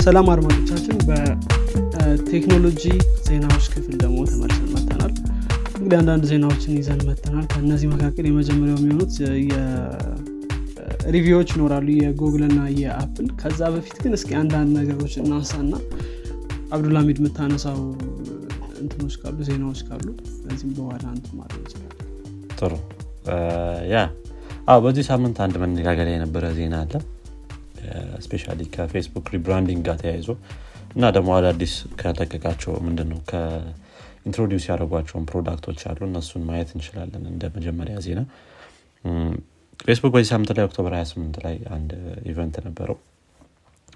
ሰላም አድማጮቻችን በቴክኖሎጂ ዜናዎች ክፍል ደግሞ ተመልሰን መተናል እንግዲህ አንዳንድ ዜናዎችን ይዘን መተናል ከእነዚህ መካከል የመጀመሪያው የሚሆኑት review ዎች ይኖራሉ የጉግል እና የአፕል። ከዛ በፊት ግን እስኪ አንዳንድ ነገሮች እናንሳና አብዱልሚድ የምታነሳው እንትኖች ካሉ ዜናዎች ካሉ ከዚህም በኋላ አንት ይችላል ጥሩ። ያ። በዚህ ሳምንት አንድ መነጋገሪያ የነበረ ዜና አለ especially ከፌስቡክ rebranding ጋር ተያይዞ እና ደግሞ አዳዲስ ከለቀቃቸው ምንድን ነው ከ introduce ያደረጓቸውን product ኦች አሉ። እነሱን ማየት እንችላለን እንደ መጀመሪያ ዜና። ፌስቡክ በዚህ ሳምንት ላይ October 28 ላይ አንድ event ነበረው።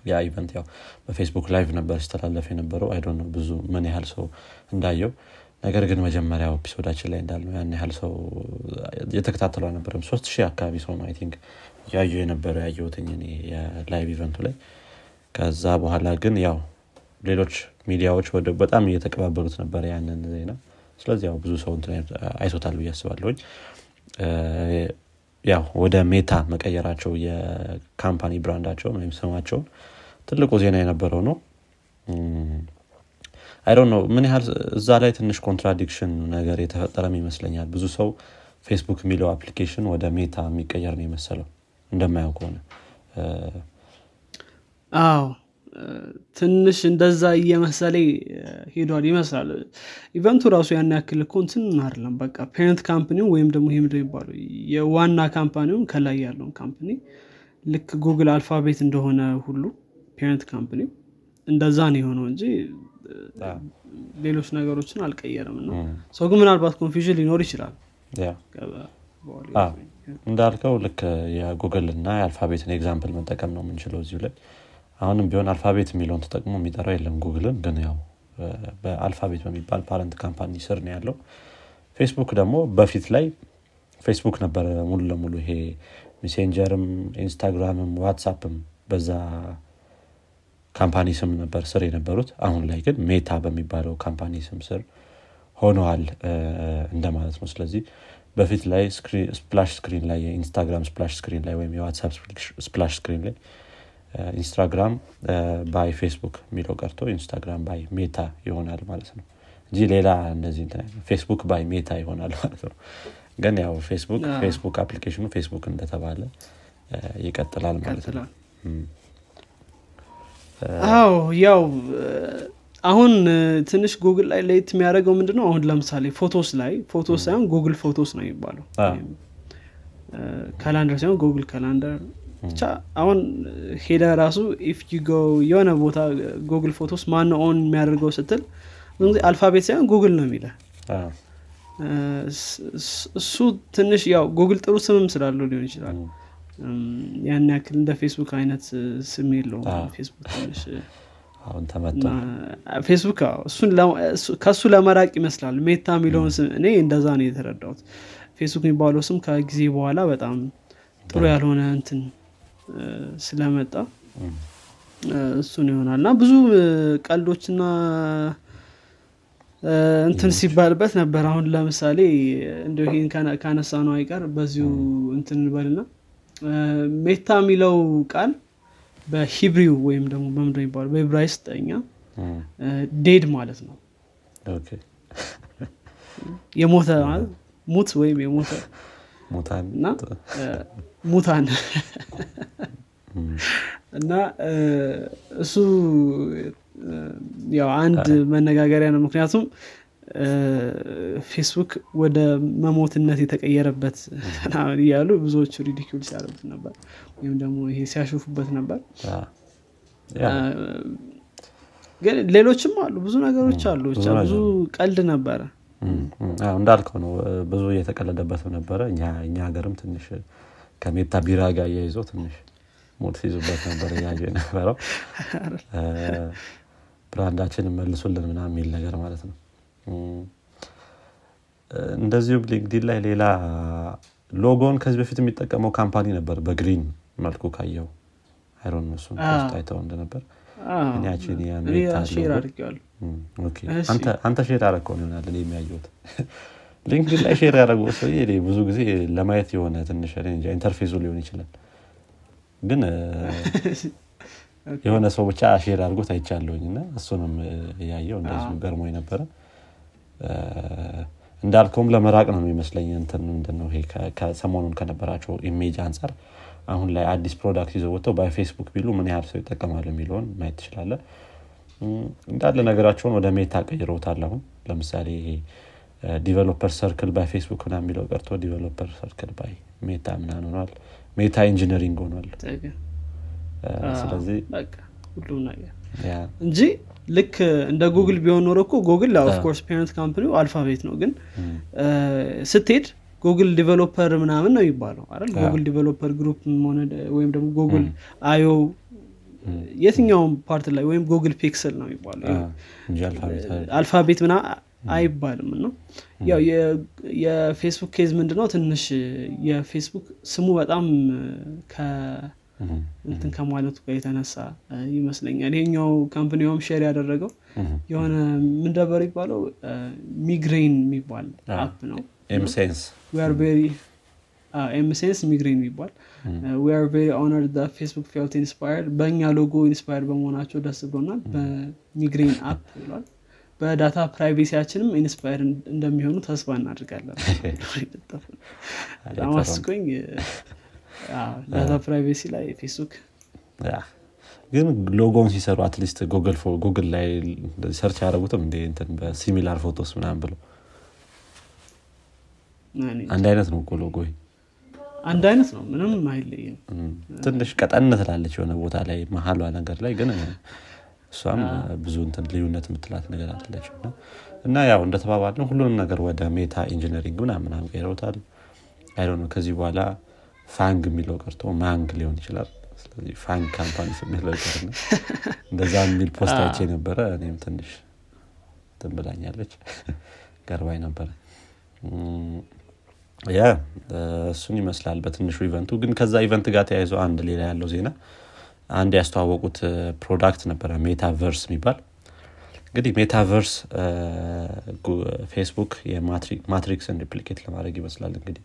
ያ event ያው በፌስቡክ live ነበር ሲተላለፍ የነበረው። I don't know ብዙ ምን ያህል ሰው እንዳየው። ነገር ግን መጀመሪያው episode ኣችን ላይ እንዳልነው ያን ያህል ሰው የተከታተሉ አልነበረም። ሶስት ሺህ አካባቢ ሰው ነው think ያዩ የነበረው ያየሁትኝ የ live event ኡ ላይ። ከዛ በኋላ ግን ያው ሌሎች ሚዲያዎች በጣም እየተቀባበሉት ነበር ያንን ዜና። ስለዚህ ያው ብዙ ሰው አይቶታል ብዬ አስባለሁኝ። ያው ወደ ሜታ መቀየራቸው የ company brand ኣቸውን ወይም ስማቸውን ትልቁ ዜና የነበረው ነው። I don't know ምን ያህል እዛ ላይ ትንሽ contradiction ነገር የተፈጠረም ይመስለኛል። ብዙ ሰው ፌስቡክ የሚለው application ወደ ሜታ የሚቀየር ነው የመሰለው እንደማየው ከሆነ አዎ ትንሽ እንደዛ እየመሰለ ሄዷል ይመስላል። event ኡ ራሱ ያን ያክል እኮ እንትን አይደለም። በቃ parent company ው ወይም ደግሞ ይሄ ምንድን የሚባለው? የዋና company ውን ከላይ ያለውን company ልክ ጉግል አልፋቤት እንደሆነ ሁሉ parent company ው እንደዛ ነው የሆነው እንጂ ሌሎች ነገሮችን አልቀየርም እና ሰው ግን ምናልባት confusion ሊኖር ይችላል እንዳልከው ልክ የጉግል እና የአልፋቤትን example መጠቀም ነው የምንችለው እዚሁ ላይ። አሁንም ቢሆን አልፋቤት የሚለውን ተጠቅሞ የሚጠራው የለም ጉግልን ግን ያው በአልፋቤት በሚባል parent company ስር ነው ያለው። ፌስቡክ ደግሞ በፊት ላይ ፌስቡክ ነበረ ሙሉ ለሙሉ ይሄ ሜሴንጀርም ኢንስታግራምም ዋትሳፕም በዛ company ስም ነበር ስር የነበሩት። አሁን ላይ ግን ሜታ በሚባለው company ስም ስር ሆነዋል እንደማለት ነው። ስለዚህ በፊት ላይ splash screen ላይ የኢንስታግራም splash screen ላይ ወይም የዋትሳፕ splash screen ላይ Instagram by Facebook የሚለው ቀርቶ Instagram by Meta ይሆናል ማለት ነው። እንጂ ሌላ እንደዚህ Facebook by Meta ይሆናል ማለት ነው። ግን ያው ፌስቡክ ፌስቡክ application ኑ ፌስቡክ እንደተባለ ይቀጥላል ማለት ነው። አዎ ያው አሁን ትንሽ ጉግል ላይ ለየት የሚያደርገው ምንድነው? አሁን ለምሳሌ Photos ላይ Photos ሳይሆን Google Photos ነው የሚባለው። Calendar ሳይሆን Google Calendar። ብቻ አሁን ሄደ ራሱ if you go የሆነ ቦታ Google Photos ማን own የሚያደርገው ስትል አልፋቤት ሳይሆን ጉግል ነው የሚለ እሱ ትንሽ ያው ጉግል ጥሩ ስምም ስላለው ሊሆን ይችላል። ያን ያክል እንደ ፌስቡክ አይነት ስም የለውም። ፌስቡክ ትንሽ አሁን ፌስቡክ ከእሱ ለመራቅ ይመስላል። ሜታ የሚለውን ስም እኔ እንደዛ ነው የተረዳሁት። ፌስቡክ የሚባለው ስም ከጊዜ በኋላ በጣም ጥሩ ያልሆነ እንትን ስለመጣ እሱን ይሆናል። እና ብዙ ቀልዶችና እንትን ሲባልበት ነበር። አሁን ለምሳሌ እንደ ይህን ካነሳ ነው አይቀር በዚሁ እንትን እንበልና ሜታ የሚለው ቃል በሂብሪው ወይም ደግሞ በምንድ የሚባለው? በዕብራይስጥኛ ዴድ ማለት ነው። የሞተ ማለት ሙት ወይም የሞተ እና ሙታን እና እሱ ያው አንድ መነጋገሪያ ነው። ምክንያቱም ፌስቡክ ወደ መሞትነት የተቀየረበት እያሉ ብዙዎቹ ሪዲኪል ሲያደርጉት ነበር። ወይም ደግሞ ይሄ ሲያሾፉበት ነበር። ግን ሌሎችም አሉ። ብዙ ነገሮች አሉ። ብዙ ቀልድ ነበረ። እንዳልከው ነው። ብዙ እየተቀለደበትም ነበረ። እኛ ሀገርም ትንሽ ከሜታ ቢራ ጋር እያይዞ ትንሽ ሞት ሲይዙበት ነበር እያዩ የነበረው። ብራንዳችን መልሱልን ምና የሚል ነገር ማለት ነው እንደዚሁም ሊንክዲን ላይ ሌላ ሎጎን ከዚህ በፊት የሚጠቀመው ካምፓኒ ነበር በግሪን መልኩ ካየው አይሮን እሱን አይተው እንደነበር። አንተ ሼር አረከውን ይሆናል እኔ የሚያየሁት። ሊንክድን ላይ share ያደረገው ሰው ብዙ ጊዜ ለማየት የሆነ ትንሽ interface ኡ ሊሆን ይችላል። ግን የሆነ ሰው ብቻ share አድርጎት አይቻለሁኝ እና እሱንም እያየው እንደዚሁ ገርሞ ነበረ እንዳልከውም ለመራቅ ነው የሚመስለኝ እንትን ምንድነው ይሄ ከሰሞኑን ከነበራቸው image አንጻር አሁን ላይ አዲስ product ይዘው ወጥተው በፌስቡክ ቢሉ ምን ያህል ሰው ይጠቀማሉ የሚለውን ማየት ትችላለ እንዳለ ነገራቸውን ወደ ሜታ ቀይረውታል አሁን። ለምሳሌ ይሄ Developer Circle by Facebook ምና የሚለው ቀርቶ Developer Circle by Meta ምናን ሆኗል። Meta Engineering ሆኗል። ስለዚህ ሁሉም ነገር እንጂ ልክ እንደ ጉግል ቢሆን ኖሮ እኮ ጉግል of course parent company ው አልፋቤት ነው። ግን ስትሄድ Google Developer ምናምን ነው የሚባለው አይደል? Google Developer Group ሆነ ወይም ደግሞ ጉግል አዮ የትኛውም part ላይ ወይም Google Pixel ነው የሚባለው። አልፋቤት ምና አይባልም። ነው ያው የፌስቡክ case ምንድነው? ትንሽ የፌስቡክ ስሙ በጣም እንትን ከማለቱ ጋር የተነሳ ይመስለኛል። ይሄኛው company ውም share ያደረገው የሆነ ምንደበር ይባለው ሚግሬን የሚባል app ነው። M-sense Migraine የሚባል we're very honored Facebook felt inspired በእኛ logo inspired በመሆናቸው ደስ ብሎናል። በ Migraine app ብሏል። በ data privacy ያችንም inspire እንደሚሆኑ ተስፋ እናድርጋለን በጣም አስቆኝ data privacy ላይ ፌስቡክ። ግን ሎጎውን ሲሰሩ at least ጉግል ላይ search ያደረጉትም እንደ በ similar photos ምናምን ብሎ አንድ አይነት ነው እኮ ሎጎ አንድ አይነት ነው ምንም አይለይም። ትንሽ ቀጠን ትላለች የሆነ ቦታ ላይ መሀሏ ነገር ላይ ግን እሷም ብዙ እንትን ልዩነት የምትላት ነገር አለችው እና ያው እንደተባባልነው ሁሉንም ነገር ወደ ሜታ engineering ምናምን ቀይረውታል አይ ከዚህ በኋላ ፋንግ የሚለው ቀርቶ ማንግ ሊሆን ይችላል። ስለዚህ ፋንግ company የሚለው እንደዛ የሚል post አይቼ ነበረ። እኔም ትንሽ ትንብላኛለች ገርሞኝ ነበረ። ያ እሱን ይመስላል በትንሹ event ኡ። ግን ከዛ event ጋር ተያይዞ አንድ ሌላ ያለው ዜና አንድ ያስተዋወቁት product ነበረ ሜታቨርስ የሚባል። እንግዲህ ሜታቨርስ ፌስቡክ የማትሪክስን replicate ለማድረግ ይመስላል እንግዲህ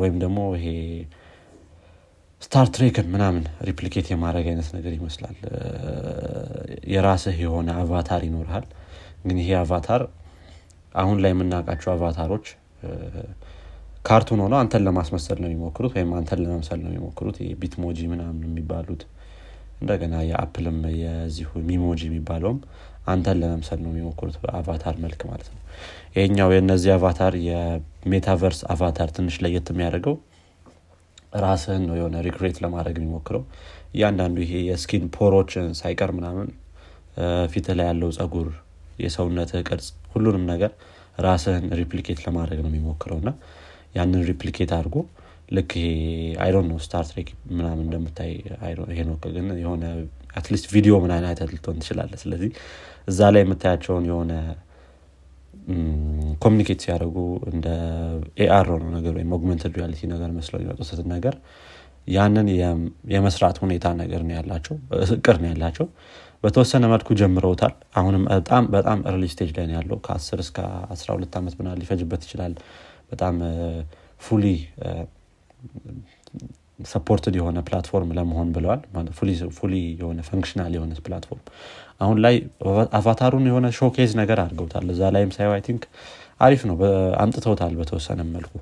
ወይም ደግሞ ይሄ ስታር ትሬክን ምናምን replicate የማድረግ አይነት ነገር ይመስላል። የራስህ የሆነ avatar ይኖርሃል። ግን ይሄ avatar አሁን ላይ የምናውቃቸው avatar ኦች ካርቱን ሆነው አንተን ለማስመሰል ነው የሚሞክሩት ወይም አንተን ለመምሰል ነው የሚሞክሩት። ቢትሞጂ ምናምን የሚባሉት እንደገና የአፕልም የዚሁ ሚሞጂ የሚባለውም አንተን ለመምሰል ነው የሚሞክሩት በ avatar መልክ ማለት ነው። ይሄኛው የእነዚህ avatar የሜታቨርስ avatar ትንሽ ለየት የሚያደርገው ራስህን ነው የሆነ recreate ለማድረግ የሚሞክረው። እያንዳንዱ ይሄ የ skin pore ኦችን ሳይቀር ምናምን ፊት ላይ ያለው ጸጉር የሰውነትህ ቅርጽ ሁሉንም ነገር ራስህን replicate ለማድረግ ነው የሚሞክረው። እና ያንን replicate አድርጎ ልክ ይሄ I don't know ስታር ትሬክ ምናምን እንደምታይ ነው ግን የሆነ at least ቪዲዮ ምናምን አይተህ ልትሆን ትችላለ ስለዚህ እዛ ላይ የምታያቸውን የሆነ communicate ሲያደርጉ እንደ AR ነው ነገር ወይም augmented reality ነገር መስለው የሚመጡትን ነገር ያንን የመስራት ሁኔታ ነገር ነው ያላቸው እቅድ ነው ያላቸው። በተወሰነ መልኩ ጀምረውታል። አሁንም በጣም በጣም early stage ላይ ያለው። ከ10 እስከ 12 ዓመት ምናምን ሊፈጅበት ይችላል። በጣም fully supported የሆነ platform ለመሆን ብለዋል። fully የሆነ functional የሆነ platform አሁን ላይ avatar ኡን የሆነ showcase ነገር አድርገውታል። እዛ ላይም ሳየው I think አሪፍ ነው። አምጥተውታል በተወሰነ መልኩ።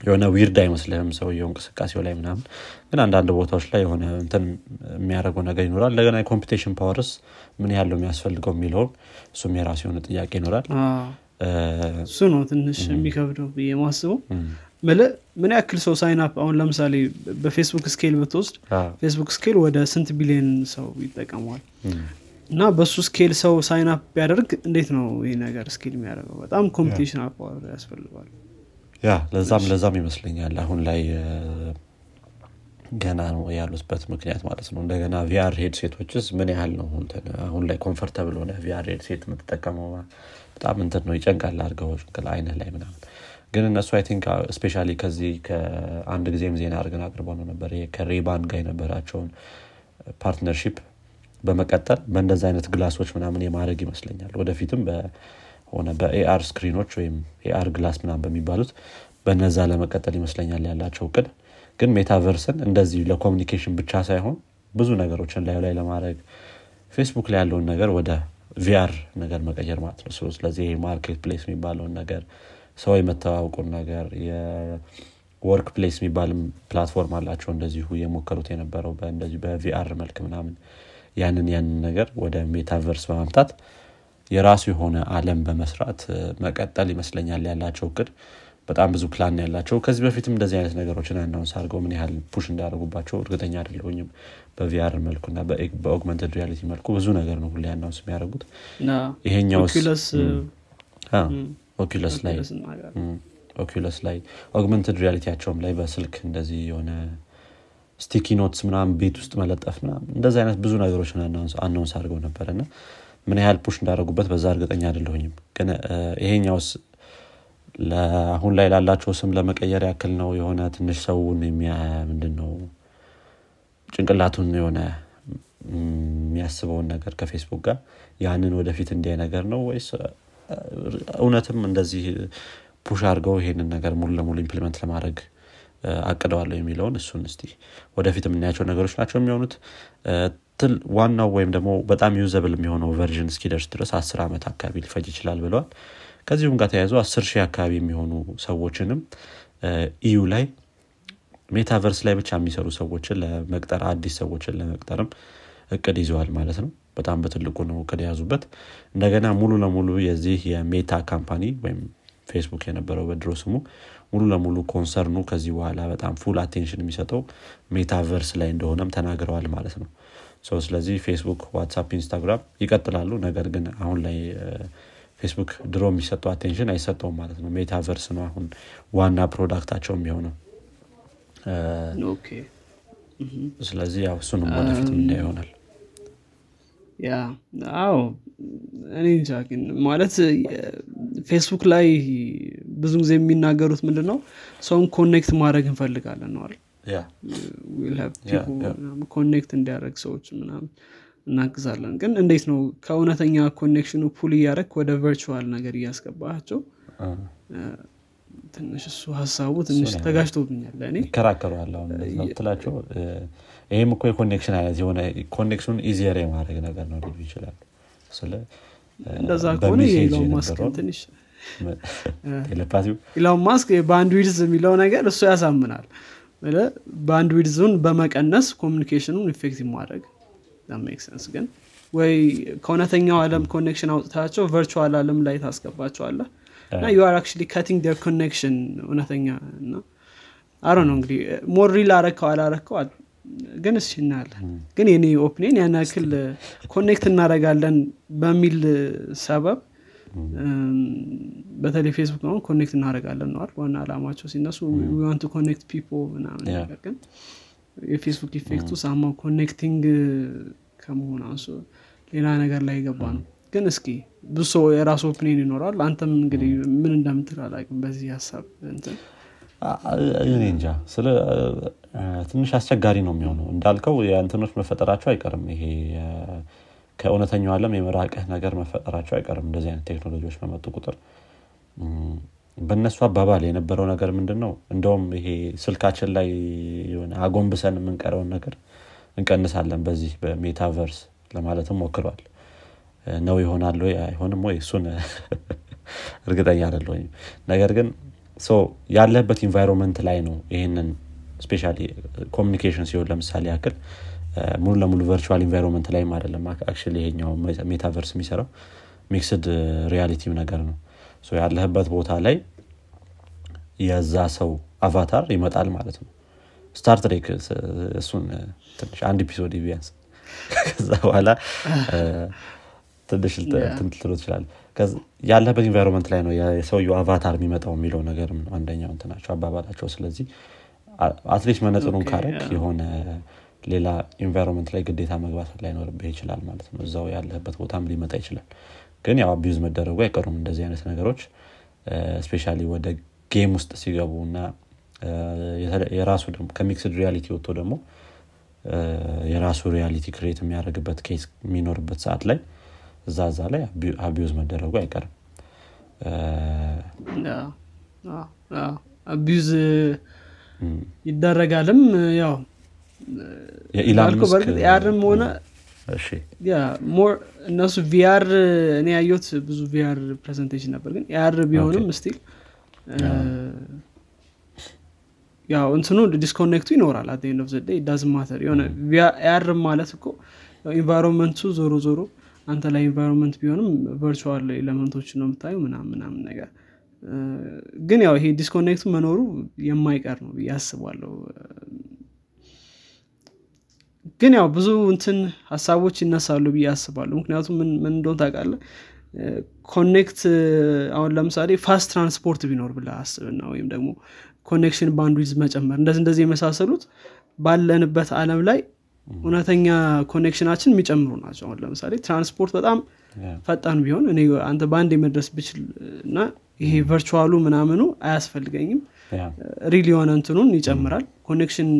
የሆነ weird አይመስልህም ሰውየው እንቅስቃሴው ላይ ምናምን። ግን አንዳንድ ቦታዎች ላይ የሆነ እንትን የሚያደርገው ነገር ይኖራል። እንደገና የ computation power ስ ምን ያለው የሚያስፈልገው የሚለውን እሱም የራሱ የሆነ ጥያቄ ይኖራል እሱ ነው ትንሽ የሚከብደው ብዬ ማስበው ምን ያክል ሰው sign up አሁን ለምሳሌ በፌስቡክ scale ብትወስድ ፌስቡክ scale ወደ ስንት ቢሊዮን ሰው ይጠቀመዋል? እና በሱ scale ሰው sign up ቢያደርግ እንዴት ነው ይህ ነገር scale የሚያደርገው? በጣም computation power ያስፈልገዋል። ያ ለዛም ለዛም ይመስለኛል አሁን ላይ ገና ነው ያሉበት ምክንያት ማለት ነው። እንደገና VR headset ኦችስ ምን ያህል ነው አሁን ላይ comfortable ሆነ VR headset የምትጠቀመው በጣም እንትን ነው ይጨንቃል አድርገው አይንህ ላይ ምናምን። ግን እነሱ I think especially ከዚህ ከአንድ ጊዜም ዜና አድርገን አቅርበው ነው ነበር። ከሬባን ጋር የነበራቸውን partnership በመቀጠል በእንደዚ አይነት glass ኦች ምናምን የማድረግ ይመስለኛል። ወደፊትም ሆነ በ AR screen ኦች ወይም AR glass ምናምን በሚባሉት በነዛ ለመቀጠል ይመስለኛል ያላቸው እቅድ። ግን ሜታቨርስን እንደዚህ ለ communication ብቻ ሳይሆን ብዙ ነገሮችን ላዩ ላይ ለማድረግ ፌስቡክ ላይ ያለውን ነገር ወደ VR ነገር መቀየር ማለት ነው። ስለዚህ marketplace የሚባለውን ነገር ሰው የመተዋወቁን ነገር የ workplace የሚባልም platform አላቸው እንደዚሁ የሞከሩት የነበረው እንደዚሁ በ VR መልክ ምናምን። ያንን ያንን ነገር ወደ ሜታቨርስ በማምጣት የራሱ የሆነ አለም በመስራት መቀጠል ይመስለኛል ያላቸው እቅድ በጣም ብዙ ፕላን ያላቸው። ከዚህ በፊትም እንደዚህ አይነት ነገሮችን announce አድርገው ምን ያህል push እንዳደረጉባቸው እርግጠኛ አይደለሁኝም። በ VR መልኩና በ augmented reality መልኩ ብዙ ነገር ነው ሁሌ announce የሚያደርጉት። ይሄኛው ኦኪለስ ላይ ኦኪለስ ላይ augmented reality ያቸውም ላይ በስልክ እንደዚህ የሆነ sticky notes ምናምን ቤት ውስጥ መለጠፍ እንደዚህ አይነት ብዙ ነገሮችን announce አድርገው ነበር። እና ምን ያህል push እንዳደረጉበት በዛ እርግጠኛ አይደለሁኝም። ግን ይሄኛውስ አሁን ላይ ላላቸው ስም ለመቀየር ያክል ነው የሆነ ትንሽ ሰውን ምንድን ነው ጭንቅላቱን የሆነ የሚያስበውን ነገር ከፌስቡክ ጋር ያንን ወደፊት እንዲያ ነገር ነው ወይስ እውነትም እንደዚህ push አድርገው ይሄንን ነገር ሙሉ ለሙሉ implement ለማድረግ አቅደዋል የሚለውን እሱን እስቲ ወደፊት የምናያቸው ነገሮች ናቸው የሚሆኑት። still ዋናው ወይም ደግሞ በጣም usable የሚሆነው version እስኪደርስ ድረስ አስር ዓመት አካባቢ ሊፈጅ ይችላል ብለዋል ከዚሁም ጋር ተያይዞ አስር ሺህ አካባቢ የሚሆኑ ሰዎችንም EU ላይ ሜታቨርስ ላይ ብቻ የሚሰሩ ሰዎችን ለመቅጠር አዲስ ሰዎችን ለመቅጠርም እቅድ ይዘዋል ማለት ነው። በጣም በትልቁ ነው እቅድ የያዙበት። እንደገና ሙሉ ለሙሉ የዚህ የሜታ company ወይም ፌስቡክ የነበረው በድሮ ስሙ ሙሉ ለሙሉ concern ኡ ከዚህ በኋላ በጣም full attention የሚሰጠው ሜታቨርስ ላይ እንደሆነም ተናግረዋል ማለት ነው። ስለዚህ ፌስቡክ ዋትሳፕ ኢንስታግራም ይቀጥላሉ። ነገር ግን አሁን ላይ ፌስቡክ ድሮ የሚሰጠው attention አይሰጠውም ማለት ነው። ሜታቨርስ ነው አሁን ዋና product ኣቸው የሚሆነው። ስለዚህ ያው እሱንም ወደፊት ምና ይሆናል። ያ አዎ። እኔ እንጃ ግን ማለት ፌስቡክ ላይ ብዙ ጊዜ የሚናገሩት ምንድን ነው ሰውን connect ማድረግ እንፈልጋለን ነው ያሉት connect እንዲያደረግ ሰዎች ምናምን እናግዛለን። ግን እንዴት ነው ከእውነተኛ connection ኑ pull እያደረግ ወደ virtual ነገር እያስገባቸው ትንሽ እሱ ሀሳቡ ትንሽ ተጋጅቶብኛል ለእኔ። ይከራከረዋል ትላቸው ይህም እኮ የ connection አይነት የሆነ connection ኑን easier የማድረግ ነገር ነው ሊሉ ይችላል ስለ እንደዛ ከሆነ የኢሎን ማስክ ትንሽ ኢሎን ማስክ bandwidth የሚለው ነገር እሱ ያሳምናል። bandwidth ኡን በመቀነስ communication ኑን effective ማድረግ make sense ግን ወይ ከእውነተኛው አለም connection አውጥታቸው virtual አለም ላይ ታስገባቸዋለህ? እና ዩ አር አክቹሊ ካቲንግ ር ኮኔክሽን እውነተኛ እና አሮ ነው እንግዲህ ሞር ሪል አረከው አላረከው ግን እስ እናያለን። ግን የኔ ኦፒኒየን ያን ያክል ኮኔክት እናደረጋለን በሚል ሰበብ በተለይ ፌስቡክ ነው ኮኔክት እናደረጋለን ነዋል ዋና አላማቸው ሲነሱ ዋንቱ ኮኔክት ፒፖ ምናምን ነገር ግን የፌስቡክ ኢፌክቱ ሳማው ኮኔክቲንግ ከመሆን አንሱ ሌላ ነገር ላይ ገባ ነው። ግን እስኪ ብዙ ሰው የራሱ ኦፒኒየን ይኖራል አንተም እንግዲህ ምን እንደምትል አላቅም በዚህ ሀሳብ እኔ እንጃ። ስለ ትንሽ አስቸጋሪ ነው የሚሆነው። እንዳልከው የእንትኖች መፈጠራቸው አይቀርም። ይሄ ከእውነተኛው አለም የመራቅህ ነገር መፈጠራቸው አይቀርም። እንደዚህ አይነት ቴክኖሎጂዎች በመጡ ቁጥር በእነሱ አባባል የነበረው ነገር ምንድን ነው እንደውም ይሄ ስልካችን ላይ አጎንብሰን የምንቀረውን ነገር እንቀንሳለን በዚህ በሜታቨርስ ለማለትም ሞክረዋል ነው ይሆናል ወይ አይሆንም ወይ? እሱን እርግጠኛ አደለኝ ነገር ግን ያለበት environment ላይ ነው ይህንን especially communication ሲሆን ለምሳሌ ያክል ሙሉ ለሙሉ virtual environment ላይም አይደለም actually ይሄኛው ሜታቨርስ የሚሰራው mixed reality ው ነገር ነው ያለህበት ቦታ ላይ የዛ ሰው avatar ይመጣል ማለት ነው። ስታር ትሬክ እሱን ትንሽ አንድ episode ቢያንስ ከዛ በኋላ ትንሽ ትሎ ትችላል ያለበት environment ላይ ነው የሰውየው avatar የሚመጣው የሚለው ነገርም ነው አንደኛው እንትናቸው አባባላቸው። ስለዚህ at least መነጽሩን ካረግ የሆነ ሌላ environment ላይ ግዴታ መግባት ላይኖርብህ ይችላል ማለት ነው። እዛው ያለህበት ቦታም ሊመጣ ይችላል ግን ያው abuse መደረጉ አይቀሩም እንደዚህ አይነት ነገሮች። especially ወደ game ውስጥ ሲገቡ እና የራሱ ደግሞ ከ mixed reality ወጥቶ ደግሞ የራሱ reality create የሚያደርግበት case የሚኖርበት ሰዓት ላይ እዛ እዛ ላይ abuse መደረጉ አይቀርም። abuse ይደረጋልም ያው መስክ- AR ም ሆነ yeah more እነሱ VR እኔ ያየሁት ብዙ VR presentation ነበር ግን AR ቢሆንም still ያው እንትኑ disconnect ኡ ይኖራል at end of the day doesn't matter። የሆነ AR ማለት እኮ environment ኡ ዞሮ ዞሮ አንተ ላይ environment ቢሆንም virtual element ኦች ነው የምታየው ምናምን ምናምን ነገር። ግን ያው ይሄ disconnect ኡ መኖሩ የማይቀር ነው ብዬ አስባለሁ ግን ያው ብዙ እንትን ሀሳቦች ይነሳሉ ብዬ አስባለሁ። ምክንያቱም ምን እንደሆን ታውቃለህ? connect አሁን ለምሳሌ fast transport ቢኖር ብለህ አስብና ወይም ደግሞ connection bandwidth መጨመር እንደዚህ እንደዚህ የመሳሰሉት ባለንበት አለም ላይ እውነተኛ connection ኣችን የሚጨምሩ ናቸው። አሁን ለምሳሌ ትራንስፖርት በጣም ፈጣን ቢሆን እኔ አንተ በአንድ መድረስ ብችል እና ይሄ virtual ኡ ምናምኑ አያስፈልገኝም real የሆነ እንትኑን ይጨምራል። connection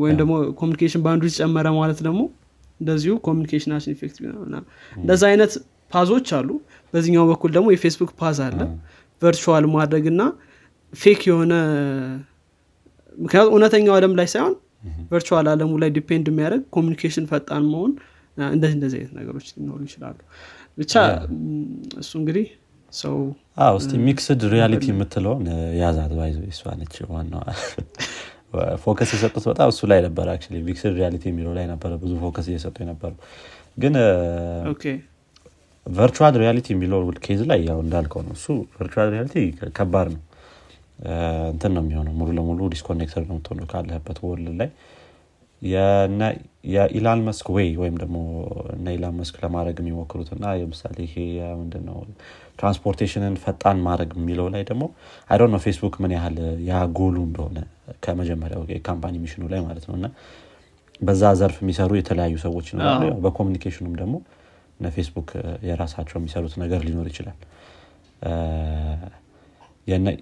ወይም ደግሞ communication band ኡ ጨመረ ማለት ደግሞ እንደዚሁ communication ኣችን ነው እና እንደዛ አይነት path ኦች አሉ። በዚህኛው በኩል ደግሞ የፌስቡክ path አለ። virtual ማድረግ እና fake የሆነ ምክንያቱም እውነተኛው አለም ላይ ሳይሆን virtual አለሙ ላይ depend የሚያደርግ communication ፈጣን መሆን እንደዚህ እንደዚህ አይነት ነገሮች ሊኖሩ ይችላሉ። ብቻ እሱ እንግዲህ ሰው እስቲ mixed reality የምትለውን ያዛት ባይዞ እሷ ነች ዋናዋ። focus የሰጡት በጣም እሱ ላይ ነበረ actually mixed reality የሚለው ላይ ነበረ ብዙ focus እየሰጡ የነበረው ግን virtual reality የሚለው case ላይ ያው እንዳልከው ነው እሱ virtual reality ከባድ ነው። እንትን ነው የሚሆነው ሙሉ ለሙሉ disconnected ነው የምትሆነው ካለህበት world ላይ። የኢሎን ማስክ ወይ ወይም ደግሞ እነ ኢሎን ማስክ ለማድረግ የሚሞክሩት እና ለምሳሌ ይሄ ምንድነው transportation ን ፈጣን ማድረግ የሚለው ላይ ደግሞ አይ ነው ፌስቡክ ምን ያህል ያ ጎሉ እንደሆነ ከመጀመሪያው የ company mission ኑ ላይ ማለት ነው። እና በዛ ዘርፍ የሚሰሩ የተለያዩ ሰዎች ይኖራሉ። በ communication ኑም ደግሞ እነ ፌስቡክ የራሳቸው የሚሰሩት ነገር ሊኖር ይችላል።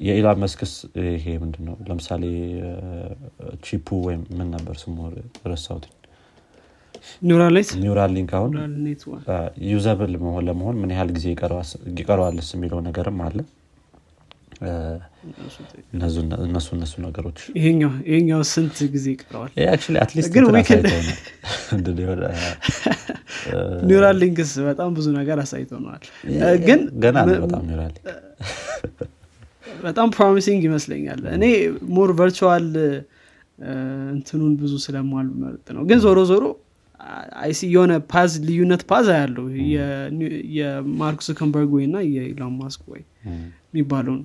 የኢሎን ማስክስ ይሄ ምንድነው? ለምሳሌ chip ኡ ወይም ምን ነበር ስሙ? ኒውራሊንክ ኒውራል ሊንክ አሁን usable መሆን ለመሆን ምን ያህል ጊዜ ይቀረዋልስ የሚለው ነገርም አለ። እነሱ እነሱ ነገሮች ይሄኛው ስንት ጊዜ ይቀረዋል? ኒውራል ሊንክስ በጣም ብዙ ነገር አሳይተነዋል ግን ገና ኒውራል በጣም promising ይመስለኛል። እኔ more virtual እንትኑን ብዙ ስለማልመርጥ ነው። ግን ዞሮ ዞሮ አይሲ የሆነ path ልዩነት path ያለው የማርክ ዙከርበርግ ወይ እና የኢሎን ማስክ ወይ የሚባለውን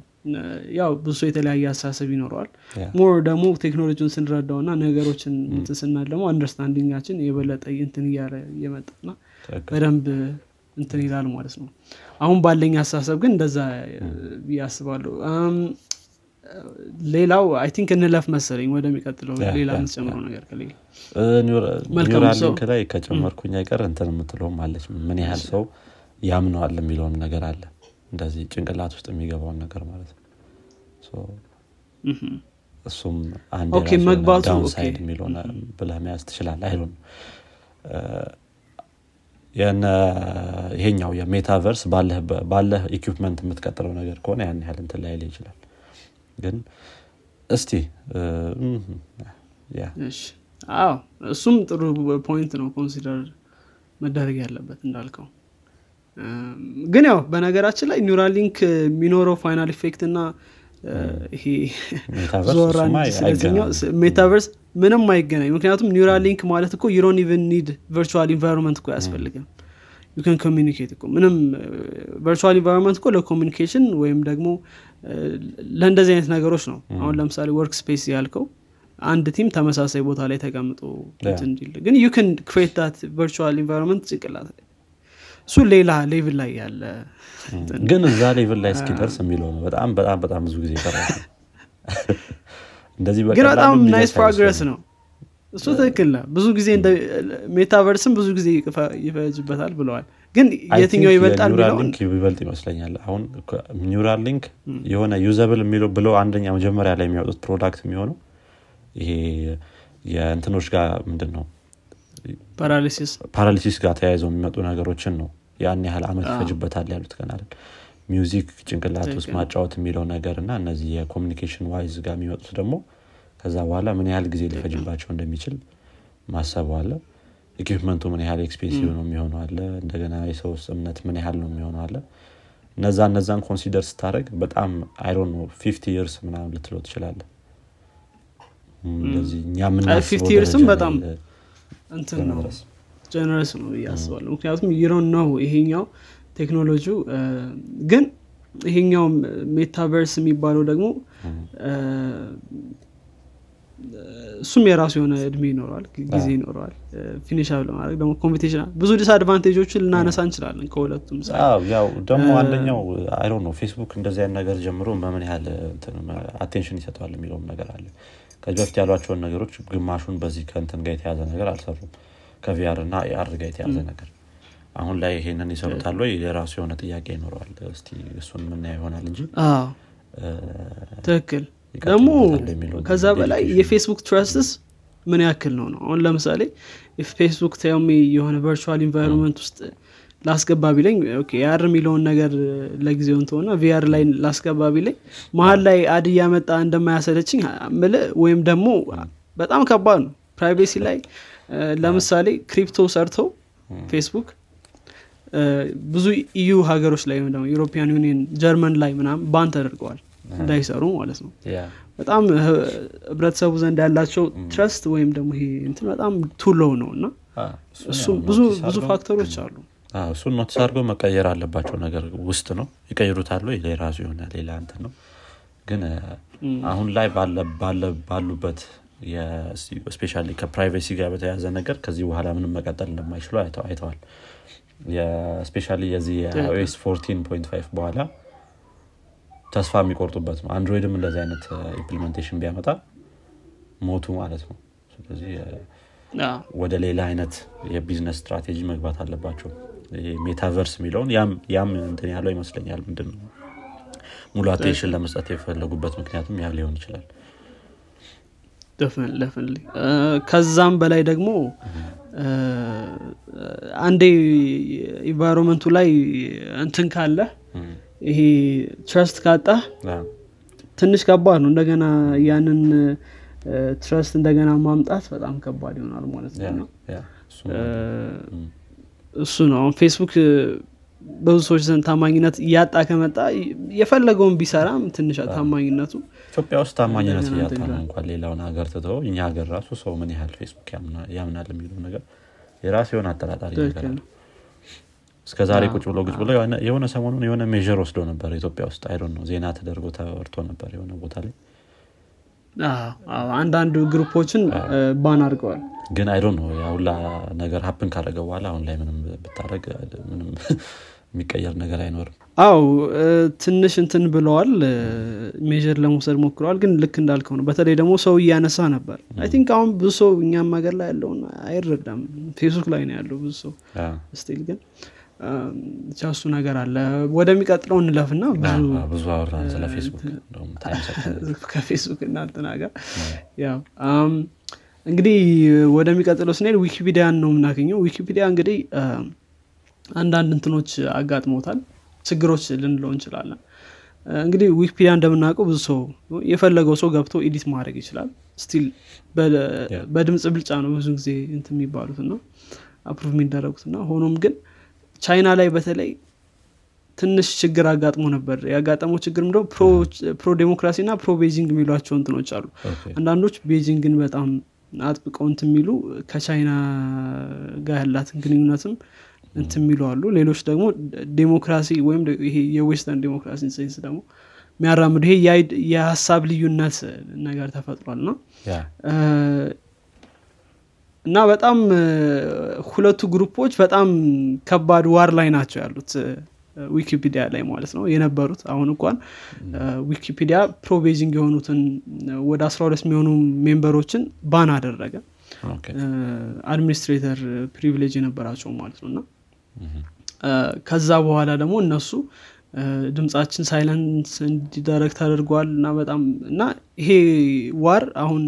ያው ብዙ ሰው የተለያየ አስተሳሰብ ይኖረዋል። more ደግሞ ቴክኖሎጂን ስንረዳው እና ነገሮችን እንትን ስናል ደግሞ understanding ኣችን የበለጠ እንትን እያለ እየመጣና በደንብ እንትን ይላል ማለት ነው። አሁን ባለኝ አስተሳሰብ ግን እንደዛ ብዬ አስባለሁ ሌላው I think እንለፍ መሰለኝ ወደሚቀጥለው ሌላ የምትጨምረው ነገር ከሌለ እ፣ ኒውራ- መልካም ኒውራል ሰው። ሊንክ ላይ ከጨመርኩኝ አይቀር እንትን የምትለውም አለች። ምን ያህል ሰው ያምነዋል የሚለውም ነገር አለ። እንደዚህ ጭንቅላት ውስጥ የሚገባውን ነገር ማለት ነው። እሱም አንድ downside የሚለውን ብለህ መያዝ ትችላል አይሉን የነ ይሄኛው የሜታቨርስ ባለህ- equipment የምትቀጥለው ነገር ከሆነ ያን ያህል እንትን ላይ ይችላል ግን እስቲ አዎ እሱም ጥሩ point ነው consider መደረግ ያለበት እንዳልከው። ግን ያው በነገራችን ላይ ኒውራሊንክ የሚኖረው final effect እና ይሄ ሜታቨርስ ምንም አይገናኝ ምክንያቱም ኒውራሊንክ ማለት እኮ you don't even need virtual environment እኮ አያስፈልግም you can communicate እኮ ምንም virtual environment እኮ ለ communication ወይም ደግሞ እ፣ ለእንደዚህ አይነት ነገሮች ነው። አሁን ለምሳሌ work space ያልከው አንድ team ተመሳሳይ ቦታ ላይ ተቀምጦ እንዲል ግን you can create that virtual environment ጭንቅላት እሱ ሌላ level ላይ ያለ ግን እዛ level ላይ እስኪደርስ የሚለው ነው። በጣም በጣም በጣም ብዙ ጊዜ ይቀራል እንደዚህ ግን በጣም nice progress ነው እሱ ትክክል ነው። ብዙ ጊዜ እንደ ሜታቨርስም ብዙ ጊዜ ይፈጅበታል ብለዋል። ግን የትኛው ይበልጣል የኒውራል የሚለውን ሊንክ ይበልጥ ይመስለኛል። አሁን ኒውራል ሊንክ የሆነ usable የሚለው ብለው አንደኛ መጀመሪያ ላይ የሚያወጡት product የሚሆነው ይሄ የእንትኖች ጋር ምንድን ነው paralysis ጋር ተያይዘው የሚመጡ ነገሮችን ነው። ያን ያህል አመት ይፈጅበታል ያሉት አይደል? music ጭንቅላት ውስጥ ማጫወት የሚለው ነገር እና እነዚህ የ communication wise ጋር የሚመጡት ደግሞ ከዛ በኋላ ምን ያህል ጊዜ ሊፈጅባቸው እንደሚችል ማሰቡ አለ። equipment ኡ ምን ያህል expensive ነው የሚሆነው አለ። እንደገና የሰው እምነት ምን ያህል ነው የሚሆነው አለ። እነዛ እነዛን consider ስታደረግ በጣም I don't know fifty years ምናምን ልትለው ትችላለ እንደዚህ እኛ የምናስበው 50 years ም ደረጃ በጣም እንትን ነው generous ነው ብዬ አስባለሁ። ምክንያቱም ይሮን ነው ይሄኛው ቴክኖሎጂው እ፣ ግን ይሄኛው ሜታቨርስ የሚባለው ደግሞ እሱም የራሱ የሆነ እድሜ ይኖረዋል ጊዜ ይኖረዋል። finish ለማድረግ ደግሞ computation ብዙ disadvantage ኦችን ልናነሳ እንችላለን ከሁለቱም ያው ደግሞ አንደኛው አይሮ ነው ፌስቡክ እንደዚህ አይነት ነገር ጀምሮ በምን ያህል attention ይሰጠዋል የሚለውም ነገር አለ። ከዚህ በፊት ያሏቸውን ነገሮች ግማሹን በዚህ ከንትን ጋር የተያዘ ነገር አልሰሩም። ከ VR እና AR ጋር የተያዘ ነገር። አሁን ላይ ይሄንን ይሰሩታል ወይ? የራሱ የሆነ ጥያቄ ይኖረዋል። እስቲ እሱን ምናየው ይሆናል እንጂ። ትክክል ደግሞ ከዛ በላይ የፌስቡክ trust ምን ያክል ነው ነው? አሁን ለምሳሌ ፌስቡክ ተሚ የሆነ virtual environment ውስጥ ላስገባ ቢለኝ ያር የሚለውን ነገር ለጊዜው እንትሆነ VR ላይ ላስገባ ቢለኝ መሀል ላይ ad እያመጣ እንደማያሰለችኝ ምል ወይም ደግሞ በጣም ከባድ ነው። privacy ላይ ለምሳሌ crypto ሰርተው ፌስቡክ ብዙ EU ሀገሮች ላይ ወይም ደግሞ European Union ጀርመን ላይ ምናምን ban ተደርገዋል እንዳይሰሩ ማለት ነው። በጣም ህብረተሰቡ ዘንድ ያላቸው trust ወይም ደግሞ ይሄ እንትን በጣም too low ነው እና ብዙ factor ኦች አሉ። እሱን notice አድርገው መቀየር አለባቸው ነገር ውስጥ ነው። ይቀይሩታሉ የራሱ የሆነ ሌላ እንትን ነው። ግን አሁን ላይ ባሉበት specially ከ privacy ጋር በተያያዘ ነገር ከዚህ በኋላ ምንም መቀጠል እንደማይችሉ አይተዋል። specially የዚህ የ iOS 14.5 በኋላ ተስፋ የሚቆርጡበት ነው። አንድሮይድም እንደዚህ አይነት implementation ቢያመጣ ሞቱ ማለት ነው። ስለዚህ ወደ ሌላ አይነት የ business strategy መግባት አለባቸው። ሜታቨርስ የሚለውን ያም እንትን ያለው ይመስለኛል። ምንድን ነው ሙሉ attention ለመስጠት የፈለጉበት ምክንያቱም ያ ሊሆን ይችላል። ከዛም በላይ ደግሞ አንዴ environment ኡ ላይ እንትን ካለ ይሄ trust ካጣህ አ፣ ትንሽ ከባድ ነው። እንደገና ያንን trust እንደገና ማምጣት በጣም ከባድ ይሆናል ማለት ነው። እሱ ነው። አሁን ፌስቡክ በብዙ ሰዎች ዘንድ ታማኝነት እያጣ ከመጣ የፈለገውን ቢሰራም ትንሽ ታማኝነቱ ኢትዮጵያ ውስጥ ታማኝነት እያጣ ነው እንኳን ሌላውን ሀገር ትተው እኛ ሀገር ራሱ ሰው ምን ያህል ፌስቡክ ያምና- ያምናል የሚለው ነገር የራሱ የሆነ አጠራጣሪ ነገር እስከ ዛሬ ቁጭ ብሎ ቁጭ ብሎ የሆነ- ሰሞኑን የሆነ measure ወስዶ ነበር ኢትዮጵያ ውስጥ I don't know ዜና ተደርጎ ተወርቶ ነበር የሆነ ቦታ ላይ። አንዳንድ group ኦችን ban አድርገዋል። ግን I don't know ያ ሁላ ነገር happen ካደረገ በኋላ አሁን ላይ ምንም ብታደረግ ምንም የሚቀየር ነገር አይኖርም። አው ትንሽ እንትን ብለዋል measure ለመውሰድ ሞክረዋል ግን ልክ እንዳልከው ነው። በተለይ ደግሞ ሰው እያነሳ ነበር። I think አሁን ብዙ ሰው እኛም ሀገር ላይ ያለውን አይረዳም። ፌስቡክ ላይ ነው ያለው ብዙ ሰው still ግን ብቻ እሱ ነገር አለ። ወደሚቀጥለው እንለፍና ብዙ አወራን ስለ ፌስቡክ። ከፌስቡክ እና እንትና ጋር ያው እንግዲህ ወደሚቀጥለው ስንሄድ ዊኪፒዲያን ነው የምናገኘው። ዊኪፒዲያ እንግዲህ አንዳንድ እንትኖች አጋጥሞታል። ችግሮች ልንለው እንችላለን። እንግዲህ ዊኪፒዲያ እንደምናውቀው ብዙ ሰው የፈለገው ሰው ገብቶ edit ማድረግ ይችላል። still በድምፅ ብልጫ ነው ብዙ ጊዜ እንትን የሚባሉት እና approve የሚደረጉት እና ሆኖም ግን ቻይና ላይ በተለይ ትንሽ ችግር አጋጥሞ ነበር። ያጋጠመው ችግር ምንድነው? pro democracy እና pro ቤጂንግ የሚሏቸው እንትኖች አሉ። አንዳንዶች ቤጂንግን በጣም አጥብቀው እንትን የሚሉ ከቻይና ጋር ያላትን ግንኙነትም እንትን የሚሉ አሉ። ሌሎች ደግሞ ዴሞክራሲ ወይም ይሄ የ western democracy sense ደግሞ የሚያራምዱ ይሄ የሀሳብ ልዩነት ነገር ተፈጥሯል። Yeah፣ እና በጣም ሁለቱ group ኦች በጣም ከባድ war ላይ ናቸው ያሉት ዊኪፒዲያ ላይ ማለት ነው የነበሩት። አሁን እንኳን ዊኪፒዲያ pro ቤጂንግ የሆኑትን ወደ 12 የሚሆኑ member ኦችን ban አደረገ። administrator privilege የነበራቸው ማለት ነው እና ከዛ በኋላ ደግሞ እነሱ ድምጻችን silence እንዲደረግ ተደርጓል እና በጣም እና ይሄ war አሁን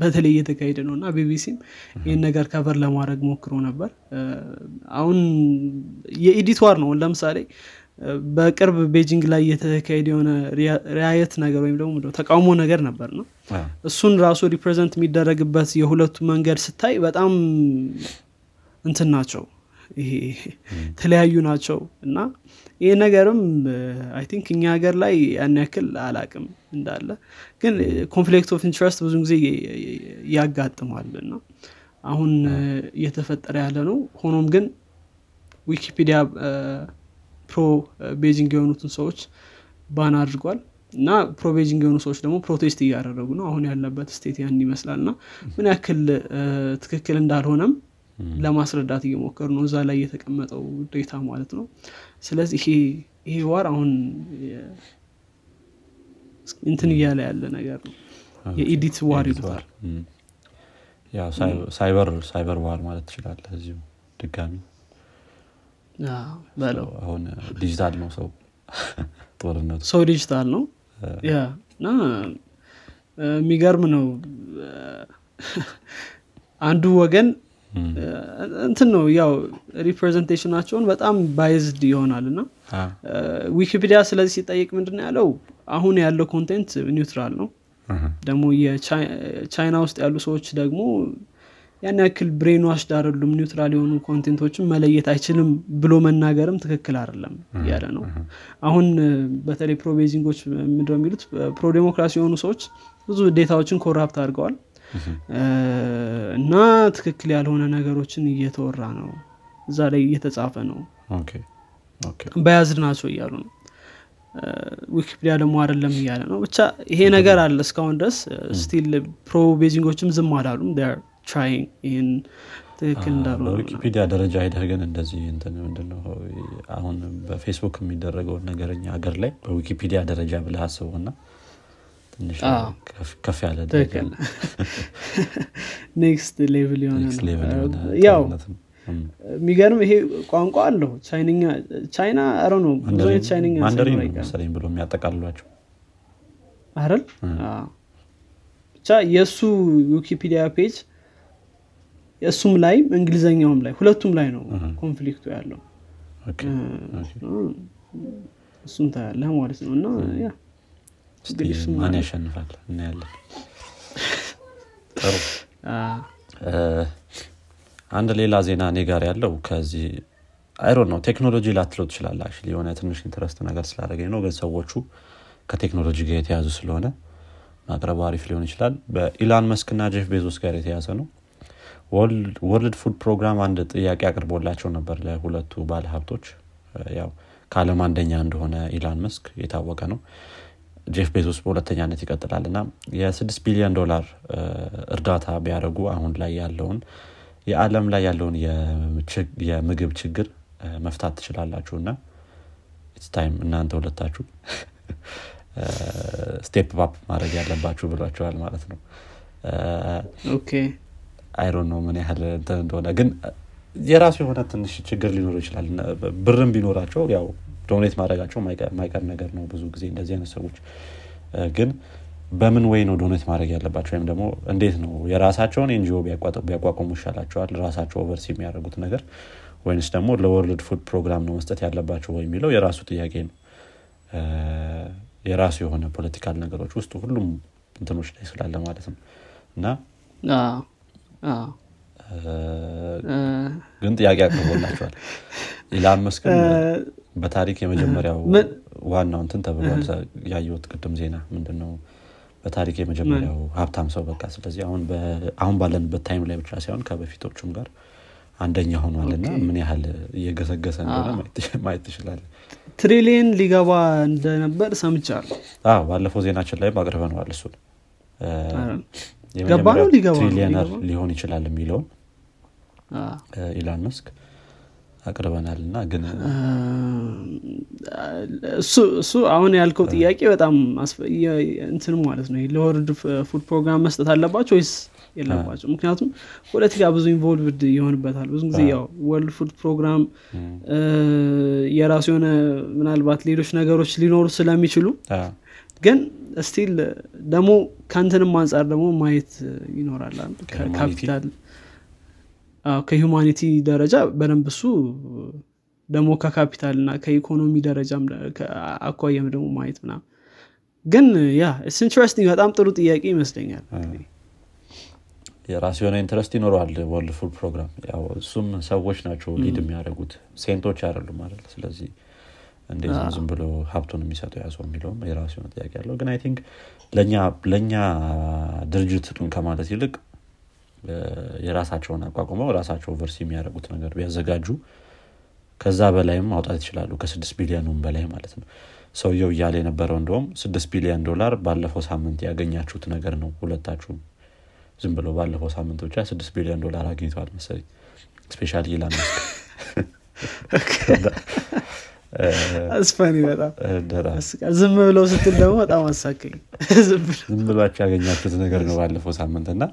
በተለይ እየተካሄደ ነው እና ቢቢሲም ይህን ነገር cover ለማድረግ ሞክሮ ነበር። አሁን የ edit war ነው። ለምሳሌ በቅርብ ቤጂንግ ላይ የተካሄደ የሆነ riot ነገር ወይም ደግሞ ተቃውሞ ነገር ነበር ነው። እሱን ራሱ represent የሚደረግበት የሁለቱ መንገድ ስታይ በጣም እንትን ናቸው ይሄ የተለያዩ ናቸው እና ይህ ነገርም I think እኛ ሀገር ላይ ያን ያክል አላቅም እንዳለ ግን conflict of interest ብዙ ጊዜ ያጋጥማል እና አሁን እየተፈጠረ ያለ ነው ሆኖም ግን ዊኪፒዲያ pro ቤጂንግ የሆኑትን ሰዎች ban አድርጓል እና pro ቤጂንግ የሆኑ ሰዎች ደግሞ protest እያደረጉ ነው። አሁን ያለበት state ያን ይመስላል እና ምን ያክል ትክክል እንዳልሆነም ለማስረዳት እየሞከሩ ነው። እዛ ላይ የተቀመጠው data ማለት ነው። ስለዚህ ይሄ war አሁን እንትን እያለ ያለ ነገር ነው። የ edit war ይሉታል። cyber cyber war ማለት ትችላለህ እዚሁ ድጋሚ። በለው። አሁን ዲጂታል ነው ሰው ጦርነቱ። ሰው ዲጂታል ነው? Yeah እና የሚገርም ነው። አንዱ ወገን እንትን ነው ያው representation ኣቸውን በጣም biased ይሆናል እና ዊኪፒዲያ ስለዚህ ሲጠይቅ ምንድን ያለው? አሁን ያለው content neutral ነው። ደግሞ የቻይና ውስጥ ያሉ ሰዎች ደግሞ ያን ያክል brainwashed አይደሉም neutral የሆኑ content ኦችን መለየት አይችልም ብሎ መናገርም ትክክል አይደለም እያለ ነው። አሁን በተለይ pro ቤጂንጎች ምንድነው የሚሉት? pro democracy የሆኑ ሰዎች ብዙ data ዎችን corrupt አድርገዋል እና ትክክል ያልሆነ ነገሮችን እየተወራ ነው። እዛ ላይ እየተጻፈ ነው። biased ናቸው እያሉ ነው። ዊኪፒዲያ ደግሞ አይደለም እያለ ነው። ብቻ ይሄ ነገር አለ እስካሁን ድረስ። still pro ቤጂንጎችም ዝም አላሉም። trying ይህን ትክክል እንዳልሆነ በዊኪፒዲያ ደረጃ ሄደህ ግን እንደዚህ ምንድነው አሁን በፌስቡክ የሚደረገውን ነገር እኛ ሀገር ላይ በዊኪፒዲያ ደረጃ ብለህ አስበውና ትንሽ ከፍ ያለ next level የሆነ ያው የሚገርም ይሄ ቋንቋ አለው። ቻይንኛ ቻይና ረ ነው ብዙ አይነት ቻይንኛ መሰለኝ ብሎ የሚያጠቃልሏቸው። አይደል? ብቻ የእሱ ዊኪፒዲያ page እሱም ላይ እንግሊዘኛውም ላይ ሁለቱም ላይ ነው conflict ኡ ያለው። እሱም ታያለህ ማለት ነው። እና yeah ማን ያሸንፋል? እናያለን። ጥሩ። አንድ ሌላ ዜና እኔ ጋር ያለው ከዚህ irony ነው ቴክኖሎጂ ላትለው ትችላለ የሆነ ትንሽ interest ነገር ስላደረገኝ ነው። ግን ሰዎቹ ከቴክኖሎጂ ጋር የተያዙ ስለሆነ ማቅረብ አሪፍ ሊሆን ይችላል። በኢላን መስክና ጄፍ ቤዞስ ጋር የተያዘ ነው። World Food Program አንድ ጥያቄ አቅርቦላቸው ነበር ለሁለቱ ባለ ሀብቶች ያው ከአለም አንደኛ እንደሆነ ኢላን መስክ የታወቀ ነው ጄፍ ቤዞስ በሁለተኛነት ይቀጥላል እና የስድስት ቢሊዮን ዶላር እርዳታ ቢያደርጉ አሁን ላይ ያለውን የዓለም ላይ ያለውን የምግብ ችግር መፍታት ትችላላችሁ እና time እናንተ ሁለታችሁ step up ማድረግ ያለባችሁ ብሏቸዋል ማለት ነው። irony ነው ምን ያህል እንደሆነ ግን የራሱ የሆነ ትንሽ ችግር ሊኖር ይችላል። ብርም ቢኖራቸው ያው donate ማድረጋቸው ማይቀር ነገር ነው ብዙ ጊዜ እንደዚህ አይነት ሰዎች። ግን በምን way ነው donate ማድረግ ያለባቸው? ወይም ደግሞ እንዴት ነው የራሳቸውን NGO ቢያቋቁሙ ይሻላቸዋል? ራሳቸው oversee የሚያደርጉት ነገር? ወይንስ ደግሞ ለ World Food Program ነው መስጠት ያለባቸው የሚለው የራሱ ጥያቄ ነው። የራሱ የሆነ political ነገሮች ውስጥ ሁሉም እንትኖች ላይ ስላለ ማለት ነው። እና ግን ጥያቄ አቅርቦላቸዋል ኢላን መስክን በታሪክ የመጀመሪያው ዋናው እንትን ተብሏል። ያየወት ቅድም ዜና ምንድነው? በታሪክ የመጀመሪያው ሀብታም ሰው በቃ ስለዚህ አሁን ባለንበት time ላይ ብቻ ሳይሆን ከበፊቶቹም ጋር አንደኛ ሆኗል እና ምን ያህል እየገሰገሰ እንደሆነ ማየት ትችላለ ትሪሊየን ሊገባ እንደነበር ሰምቻል ባለፈው ዜናችን ላይ አቅርበነዋል እሱን ገባ ነው ሊገባ trillionaire ሊሆን ይችላል የሚለውን ኢላን መስክ አቅርበናል እና ግን እሱ አሁን ያልከው ጥያቄ በጣም እንትን ማለት ነው ለ World Food Program መስጠት አለባቸው ወይስ የለባቸው ምክንያቱም ፖለቲካ ብዙ involved ይሆንበታል። ብዙ ጊዜ ያው World Food Program የራሱ የሆነ ምናልባት ሌሎች ነገሮች ሊኖሩ ስለሚችሉ ግን still ደግሞ ከእንትንም አንጻር ደግሞ ማየት ይኖራል። ካፒታል ከ humanity ደረጃ በደንብ እሱ ደግሞ ከካፒታል እና ከኢኮኖሚ ደረጃም አኳያም ደግሞ ማየት ምናምን። ግን ያ interesting በጣም ጥሩ ጥያቄ ይመስለኛል። የራሱ የሆነ interest ይኖረዋል World Food Program እሱም ሰዎች ናቸው lead የሚያደርጉት። saint ኦች አይደሉም ማለት ስለዚህ እንዴት ነው ዝም ብሎ ሀብቱን የሚሰጠው ያ ሰው የሚለውም የራሱ የሆነ ጥያቄ ያለው ግን I think ለእኛ ድርጅት ስጡን ከማለት ይልቅ የራሳቸውን አቋቁመው ራሳቸው ቨርስ የሚያደርጉት ነገር ቢያዘጋጁ ከዛ በላይም ማውጣት ይችላሉ። ከስድስት ቢሊዮኑም በላይ ማለት ነው። ሰውየው እያለ የነበረው እንደውም ስድስት ቢሊዮን ዶላር ባለፈው ሳምንት ያገኛችሁት ነገር ነው ሁለታችሁም። ዝም ብሎ ባለፈው ሳምንት ብቻ ስድስት ቢሊዮን ዶላር አግኝተዋል መሰለኝ። especially ኢላን it's funny በጣም ዝም ብለው ስትል ደግሞ በጣም አሳከኝ ዝም ብሏቸው ያገኛችሁት ነገር ነው ባለፈው ሳምንት እና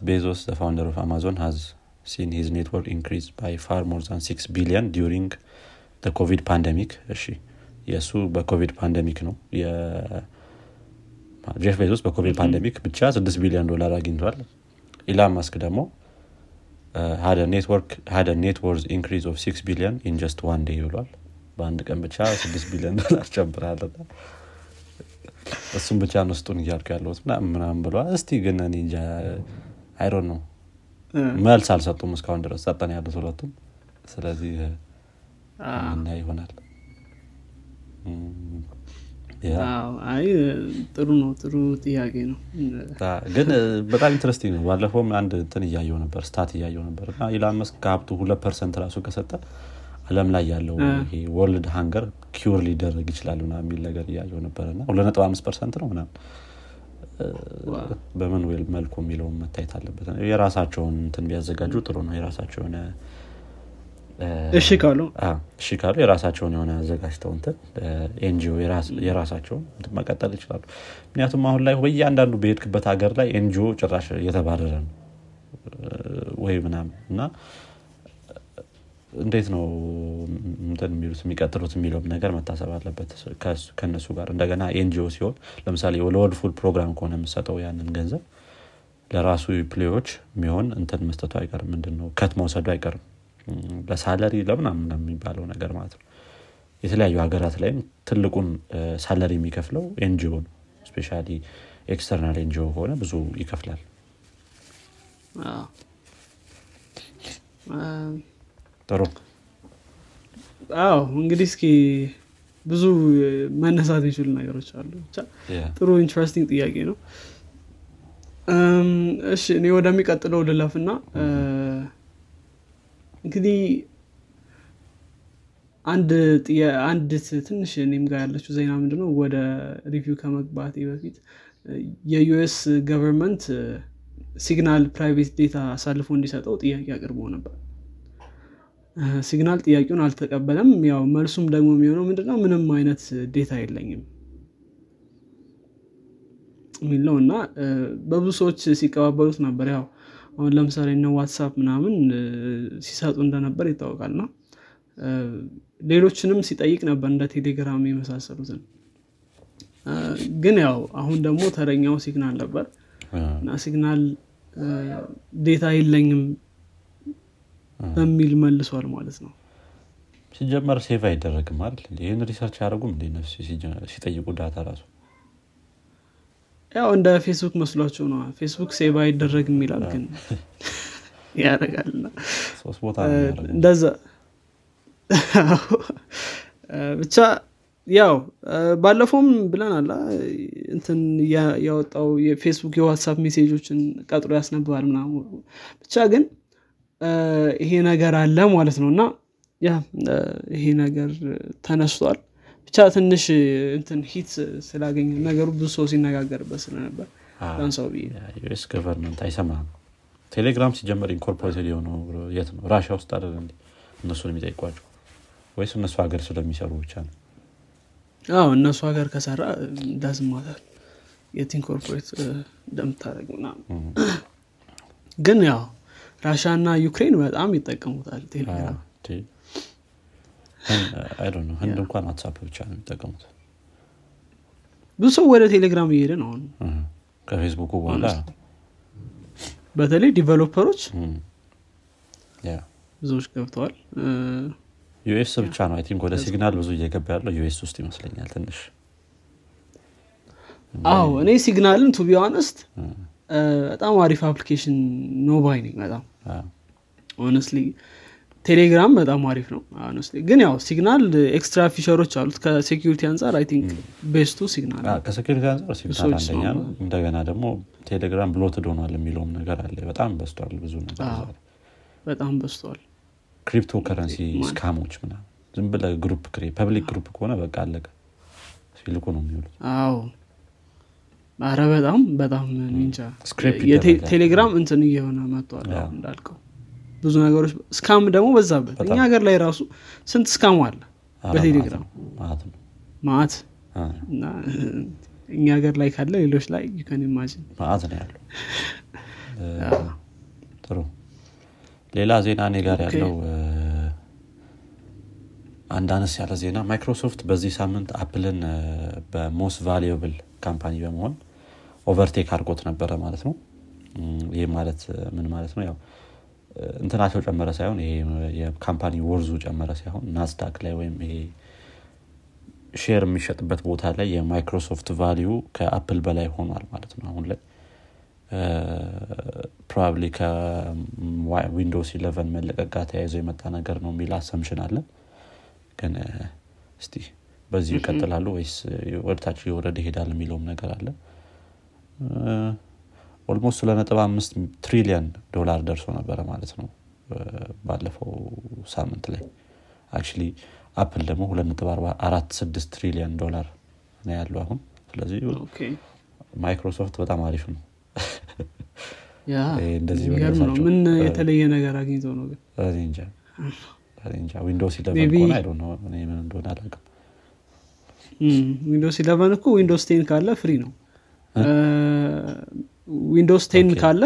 Bezos, the founder of Amazon, has seen his net worth increase by far more than 6 billion during the COVID pandemic. እሺ የእሱ በኮቪድ pandemic ነው። ጄፍ ቤዞስ በኮቪድ pandemic ብቻ 6 ቢሊዮን ዶላር አግኝቷል። ኢላን ማስክ ደግሞ had a net worth increase of 6 billion in just one day ብሏል። በአንድ ቀን ብቻ 6 ቢሊዮን ዶላር ጨምራለና እሱም ብቻ ንስጡን እያልኩ ያለሁት ምናምን ብለዋል እስቲ ግን እኔ አይሮ ነው መልስ አልሰጡም እስካሁን ድረስ ሰጠን ያሉት ሁለቱም። ስለዚህ እና ይሆናል አይ ጥሩ ነው ጥሩ ጥያቄ ነው። ግን በጣም interesting ነው። ባለፈውም አንድ እንትን እያየው ነበር stat እያየው ነበር እና ኢላን ማስክ ከሀብቱ ሁለት percent ራሱ ከሰጠ አለም ላይ ያለው ይሄ world hunger cure ሊደረግ ይችላል ና የሚል ነገር እያየው ነበር ና ሁለት ነጥብ አምስት percent ነው ምናምን። በምን መልኩ የሚለውን መታየት አለበት። የራሳቸውን እንትን ቢያዘጋጁ ጥሩ ነው። የራሳቸው የሆነ እሺ ካሉ? እሺ ካሉ የራሳቸውን የሆነ አዘጋጅተው እንትን NGO የራሳቸውን መቀጠል ይችላሉ። ምክንያቱም አሁን ላይ በእያንዳንዱ በሄድክበት ሀገር ላይ NGO ጭራሽ እየተባረረ ነው ወይ ምናምን እና እንዴት ነው እንትን የሚሉት የሚቀጥሉት የሚለውም ነገር መታሰብ አለበት ከእነሱ ጋር። እንደገና NGO ሲሆን ለምሳሌ ለ World Food Program ከሆነ የምሰጠው ያንን ገንዘብ ለራሱ employee ዎች የሚሆን እንትን መስጠቱ አይቀርም። ምንድን ነው cut መውሰዱ አይቀርም ለ salary ለምናምን የሚባለው ነገር ማለት ነው። የተለያዩ ሀገራት ላይም ትልቁን salary የሚከፍለው NGO ነው። specia external NGO ከሆነ ብዙ ይከፍላል። ጥሩ። አዎ እንግዲህ እስኪ ብዙ መነሳት የሚችሉ ነገሮች አሉ። ብቻ ጥሩ interesting ጥያቄ ነው። እሺ እኔ ወደሚቀጥለው ልለፍና እንግዲህ አንድ ትንሽ እኔም ጋር ያለችው ዜና ምንድነው? ወደ review ከመግባቴ በፊት የ US government ሲግናል private data አሳልፎ እንዲሰጠው ጥያቄ አቅርቦ ነበር። ሲግናል ጥያቄውን አልተቀበለም። ያው መልሱም ደግሞ የሚሆነው ምንድነው? ምንም አይነት data የለኝም የሚል እና በብዙ ሰዎች ሲቀባበሉት ነበር። ያው አሁን ለምሳሌ እነ ዋትሳፕ ምናምን ሲሰጡ እንደነበር ይታወቃል። ና ሌሎችንም ሲጠይቅ ነበር እንደ ቴሌግራም የመሳሰሉትን። ግን ያው አሁን ደግሞ ተረኛው ሲግናል ነበር። እና ሲግናል data የለኝም በሚል መልሷል ማለት ነው። ሲጀመር save አይደረግም አይደል? ይህን research ነፍስ ሲጠይቁ data ራሱ ያው እንደ ፌስቡክ መስሏቸው ነው። ፌስቡክ save አይደረግም ይላል ግን ያደረጋልና እንደዛ። ብቻ ያው ባለፈውም ብለናል እንትን ያወጣው የፌስቡክ የዋትሳፕ ሜሴጆችን ቀጥሮ ያስነብባል ምናምን። ብቻ ግን ይሄ ነገር አለ ማለት ነው። እና ያ ይሄ ነገር ተነስቷል ብቻ ትንሽ እንትን ሂት ስላገኘ ነገሩ ብዙ ሰው ሲነጋገርበት ስለነበር ብዬ US government አይሰማም ቴሌግራም ሲጀመር incorporated የሆነው የት ነው? ራሽያ ውስጥ አደ እነሱን የሚጠይቋቸው? ወይስ እነሱ ሀገር ስለሚሰሩ ብቻ ነው? አዎ እነሱ ሀገር ከሰራ doesn't matter የት incorporate እንደምታደረግ ግን ያው ራሻ እና ዩክሬን በጣም ይጠቀሙታል ቴሌግራም ህንድ እንኳን ዋትሳፕ ብቻ ነው የሚጠቀሙት። ብዙ ሰው ወደ ቴሌግራም እየሄደ ነው አሁን። ከፌስቡኩ በኋላ? በተለይ developer ኦች ብዙዎች ገብተዋል። ዩኤስ ብቻ ነው think ወደ ሲግናል ብዙ እየገባ ያለው ዩኤስ ውስጥ ይመስለኛል ትንሽ። አዎ እኔ ሲግናልን to be honest በጣም አሪፍ application ነው ባይ ነኝ በጣም። honestly ቴሌግራም በጣም አሪፍ ነው። ግን ያው Signal extra feature ኦች አሉት። ከ security አንጻር I think best ኡ Signal ከ security አንጻር Signal አንደኛ ነው። እንደገና ደግሞ ቴሌግራም bloated ሆኗል የሚለውም ነገር አለ። በጣም በዝቷል ብዙ ነገር በጣም በዝተዋል crypto currency? scam ኦች ምናምን ዝም ብለህ group public group ከሆነ በቃ አለቀ። ሲልኩ ነው የሚውሉት። አዎ። አረ በጣም በጣም ቴሌግራም እንትን እየሆነ መጥቷል። እንዳልከው ብዙ ነገሮች scam ደግሞ በዛበት። እኛ ሀገር ላይ ራሱ ስንት scam አለ? በቴሌግራም መዓት እና እኛ ሀገር ላይ ካለ ሌሎች ላይ you can imagine መዓት ነው ያለው። ጥሩ። ሌላ ዜና እኔ ጋር ያለው አንድ አነስ ያለ ዜና ማይክሮሶፍት በዚህ ሳምንት አፕልን በ most valuable company በመሆን overtake አድርጎት ነበረ ማለት ነው። ይህ ማለት ምን ማለት ነው? ያው እንትናቸው ጨመረ ሳይሆን ይሄ የ company worth ኡ ጨመረ ሳይሆን Nasdaq ላይ ወይም ይሄ share የሚሸጥበት ቦታ ላይ የማይክሮሶፍት value ከአፕል በላይ ሆኗል ማለት ነው። አሁን ላይ probably ከ Windows eleven መለቀቅ ጋር ተያይዞ የመጣ ነገር ነው የሚል assumption አለ። ግን እስቲ በዚህ ይቀጥላሉ ወይስ ወደታች የወረደ ይሄዳል የሚለውም ነገር አለ almost ሁለት ነጥብ አምስት ትሪሊየን ዶላር ደርሶ ነበረ ማለት ነው። ባለፈው ሳምንት ላይ actually አፕል ደግሞ ሁለት ነጥብ አርባ- አራት ስድስት ትሪሊየን ዶላር ነው ያለው አሁን። ስለዚህ ማይክሮሶፍት በጣም አሪፍ ነው። እንደዚህ ምን የተለየ ነገር አግኝተው ነው ግን? እኔ ምን እንደሆነ አላውቅም። Windows eleven እኮ Windows ten ካለ free ነው Windows ten okay። ካለ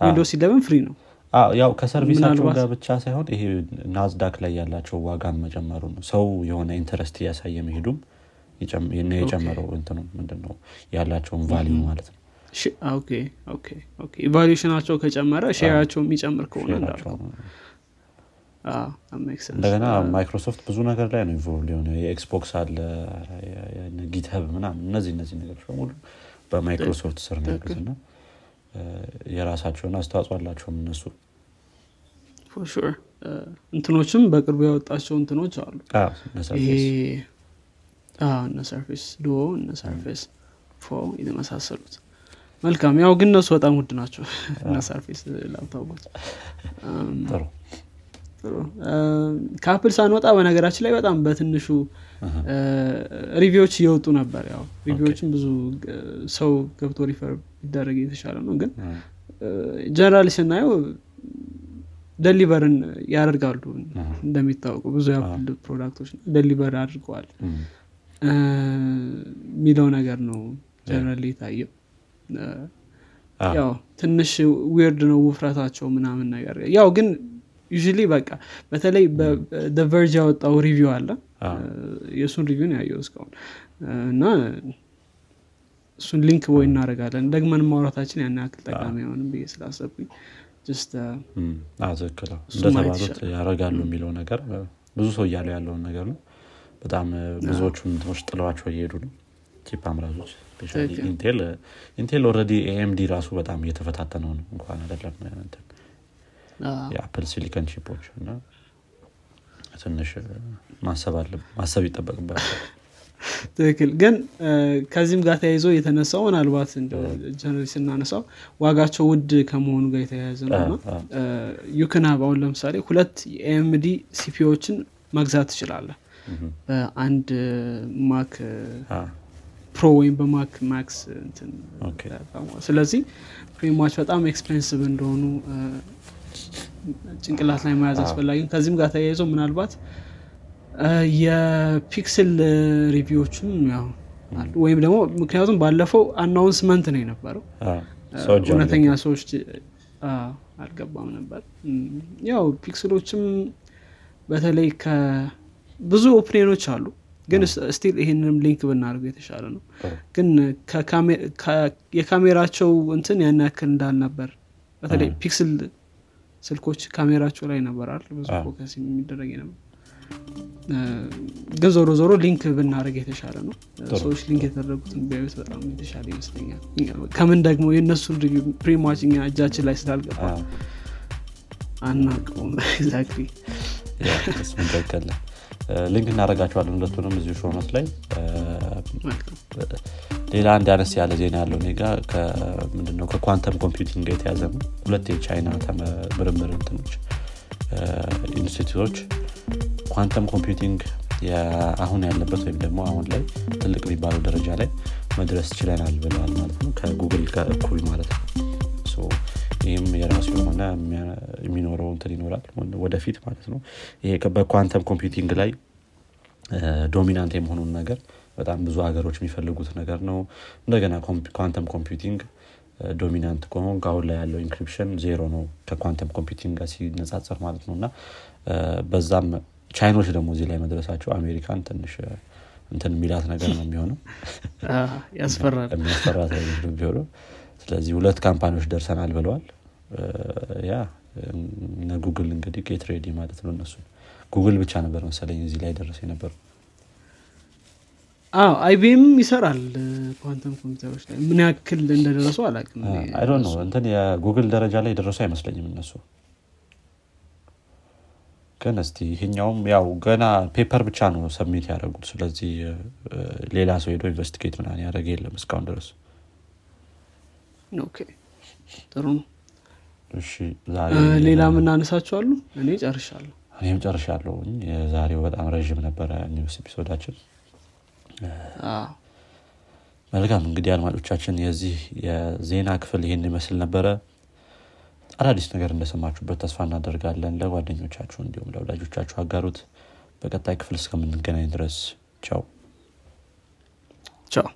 Windows eleven free ነው። አዎ፣ ያው ከ service ኣቸው ጋር ብቻ ሳይሆን ይሄ Nasdaq ላይ ያላቸው ዋጋ መጨመሩ ነው። ሰው የሆነ interest እያሳየ መሄዱም የጨመረው እንትኑ ምንድን ነው ያላቸውን value ማለት ነው። evaluation ኣቸው ከጨመረ share ኣቸው የሚጨምር ከሆነ እንደገና ማይክሮሶፍት ብዙ ነገር ላይ ነው involve የሆነ የ Xbox አለ GitHub ምናምን እነዚህ እነዚህ ነገሮች በሙሉ በማይክሮሶፍት ስር ነው ያሉት እና የራሳቸውን አስተዋጽኦ አላቸውም እነሱ። እንትኖችም በቅርቡ ያወጣቸው እንትኖች አሉ። እነ Surface። አዎ፣ እነ Surface Duo እነ Surface Pro የተመሳሰሉት መልካም። ያው ግን እነሱ በጣም ውድ ናቸው። እነ Surface laptop ኦች። ጥሩ። ከአፕል ሳንወጣ በነገራችን ላይ በጣም በትንሹ review ዎች እየወጡ ነበር ያው። review ዎችን ብዙ ሰው ገብቶ refer ቢደረግ የተሻለ ነው። ግን generally ስናየው deliver ን ያደርጋሉ እንደሚታወቁ። ብዙ የአፕል product ኦች deliver አድርገዋል። የሚለው ነገር ነው generally የታየው። ያው ትንሽ weird ነው ውፍረታቸው ምናምን ነገር። ያው ግን usually በቃ በተለይ Verge ያወጣው review ው አለ የእሱን review ነው ያየው እስካሁን። እና እሱን link ወይ እናደርጋለን። ደግመን ማውራታችን ያን ያክል ጠቃሚ አይሆንም ብዬ ስላሰብኩኝ ትክክል እንደተባሉት ያደርጋሉ የሚለው ነገር ብዙ ሰው እያለው ያለውን ነገር ነው። በጣም እ፣ ብዙዎቹን እንትኖች ጥለዋቸው እየሄዱ ነው። chip አምራቾች Intel Intel already AMD ራሱ በጣም እየተፈታተነው ነው። እንኳን አይደለም የአፕል silicon chip ኦች እና ትንሽ ማሰብ ማሰብ ይጠበቅባቸዋል ትክክል። ግን ከዚህም ጋር ተያይዞ የተነሳው ምናልባት generally ስናነሳው ዋጋቸው ውድ ከመሆኑ ጋር የተያያዘ ነው እና you can have አሁን ለምሳሌ ሁለት የ AMD CPU ዎችን መግዛት ትችላለህ። እም፣ በአንድ Mac Pro ወይም በ Mac Max ስለዚህ pretty much በጣም expensive እንደሆኑ ጭንቅላት ላይ መያዝ አስፈላጊ ከዚህም ጋር ተያይዞ ምናልባት የ Pixel አሉ። ወይም ደግሞ ምክንያቱም ባለፈው announcement ነው የነበረው። እውነተኛ ሰዎች አልገባም ነበር። ያው Pixel ኦችም በተለይ ከብዙ opinion ኦች አሉ። ግን still ይህንንም link ብናደርገው የተሻለ ነው። ግን የካሜራቸው እንትን ያን ያክል እንዳልነበር በተለይ Pixel ስልኮች ካሜራቸው ላይ ነበራል ብዙ focus የሚደረግ ነበር ግን ዞሮ ዞሮ link ብናደርግ የተሻለ ነው። ሰዎች link የተደረጉትን ቢያዩት በጣም የተሻለ ይመስለኛል። ከምን ደግሞ የእነሱን review pretty much እኛ እጃችን ላይ ስላልገባ አዎ። አናውቀውም። exactly link እናደርጋቸዋለን ሁለቱንም እዚሁ show note ላይ። ሌላ አንድ አነስ ያለ ዜና ያለው እኔ ጋ ምንድነው ከ quantum computing ጋር የተያያዘ ነው። ሁለት የቻይና ምርምር እንትኖች institute ኦች quantum computing አሁን ያለበት ወይም ደግሞ አሁን ላይ ትልቅ የሚባለው ደረጃ ላይ መድረስ ችለናል ብለዋል ማለት ነው። ከጉግል ጋር እኩል ማለት ነው ይህም የራሱ የሆነ የሚኖረው እንትን ይኖራል ወደፊት ማለት ነው። ይሄ በ quantum computing ላይ dominant የመሆኑን ነገር በጣም ብዙ ሀገሮች የሚፈልጉት ነገር ነው። እንደገና quantum computing dominant ከሆን ከአሁን ላይ ያለው encryption ዜሮ ነው ከ quantum computing ጋር ሲነጻጸር ማለት ነው። እና በዛም ቻይኖች ደግሞ እዚህ ላይ መድረሳቸው አሜሪካን ትንሽ እንትን የሚላት ነገር ነው የሚሆነው። ያስፈራል። የሚያስፈራት አይነት ነው የሚሆነው ስለዚህ ሁለት ካምፓኒዎች ደርሰናል ብለዋል። ያ እነ ጉግል እንግዲህ get ready ማለት ነው እነሱ። ጉግል ብቻ ነበር መሰለኝ እዚህ ላይ ደረሰ የነበረው። አዎ አይቢኤም ይሰራል ኳንተም ኮምፒውተሮች ላይ። ምን ያክል እንደደረሱ እንትን የጉግል ደረጃ ላይ የደረሱ አይመስለኝም እነሱ። ግን እስቲ ይሄኛውም ያው ገና paper ብቻ ነው submit ያደረጉት። ስለዚህ ሌላ ሰው ሄዶ investigate ምናምን ያደረገ የለም እስካሁን ድረስ ጥሩ ነው። እሺ ሌላ የምናነሳቸው አሉ እኔ ጨርሻለሁ። እኔም ጨርሻለሁ። የዛሬው በጣም ረዥም ነበረ news ኤፒሶዳችን። መልካም። እንግዲህ አድማጮቻችን የዚህ የዜና ክፍል ይህን ይመስል ነበረ። አዳዲስ ነገር እንደሰማችሁበት ተስፋ እናደርጋለን። ለጓደኞቻችሁ እንዲሁም ለወዳጆቻችሁ አጋሩት። በቀጣይ ክፍል እስከምንገናኝ ድረስ ቻው። ቻው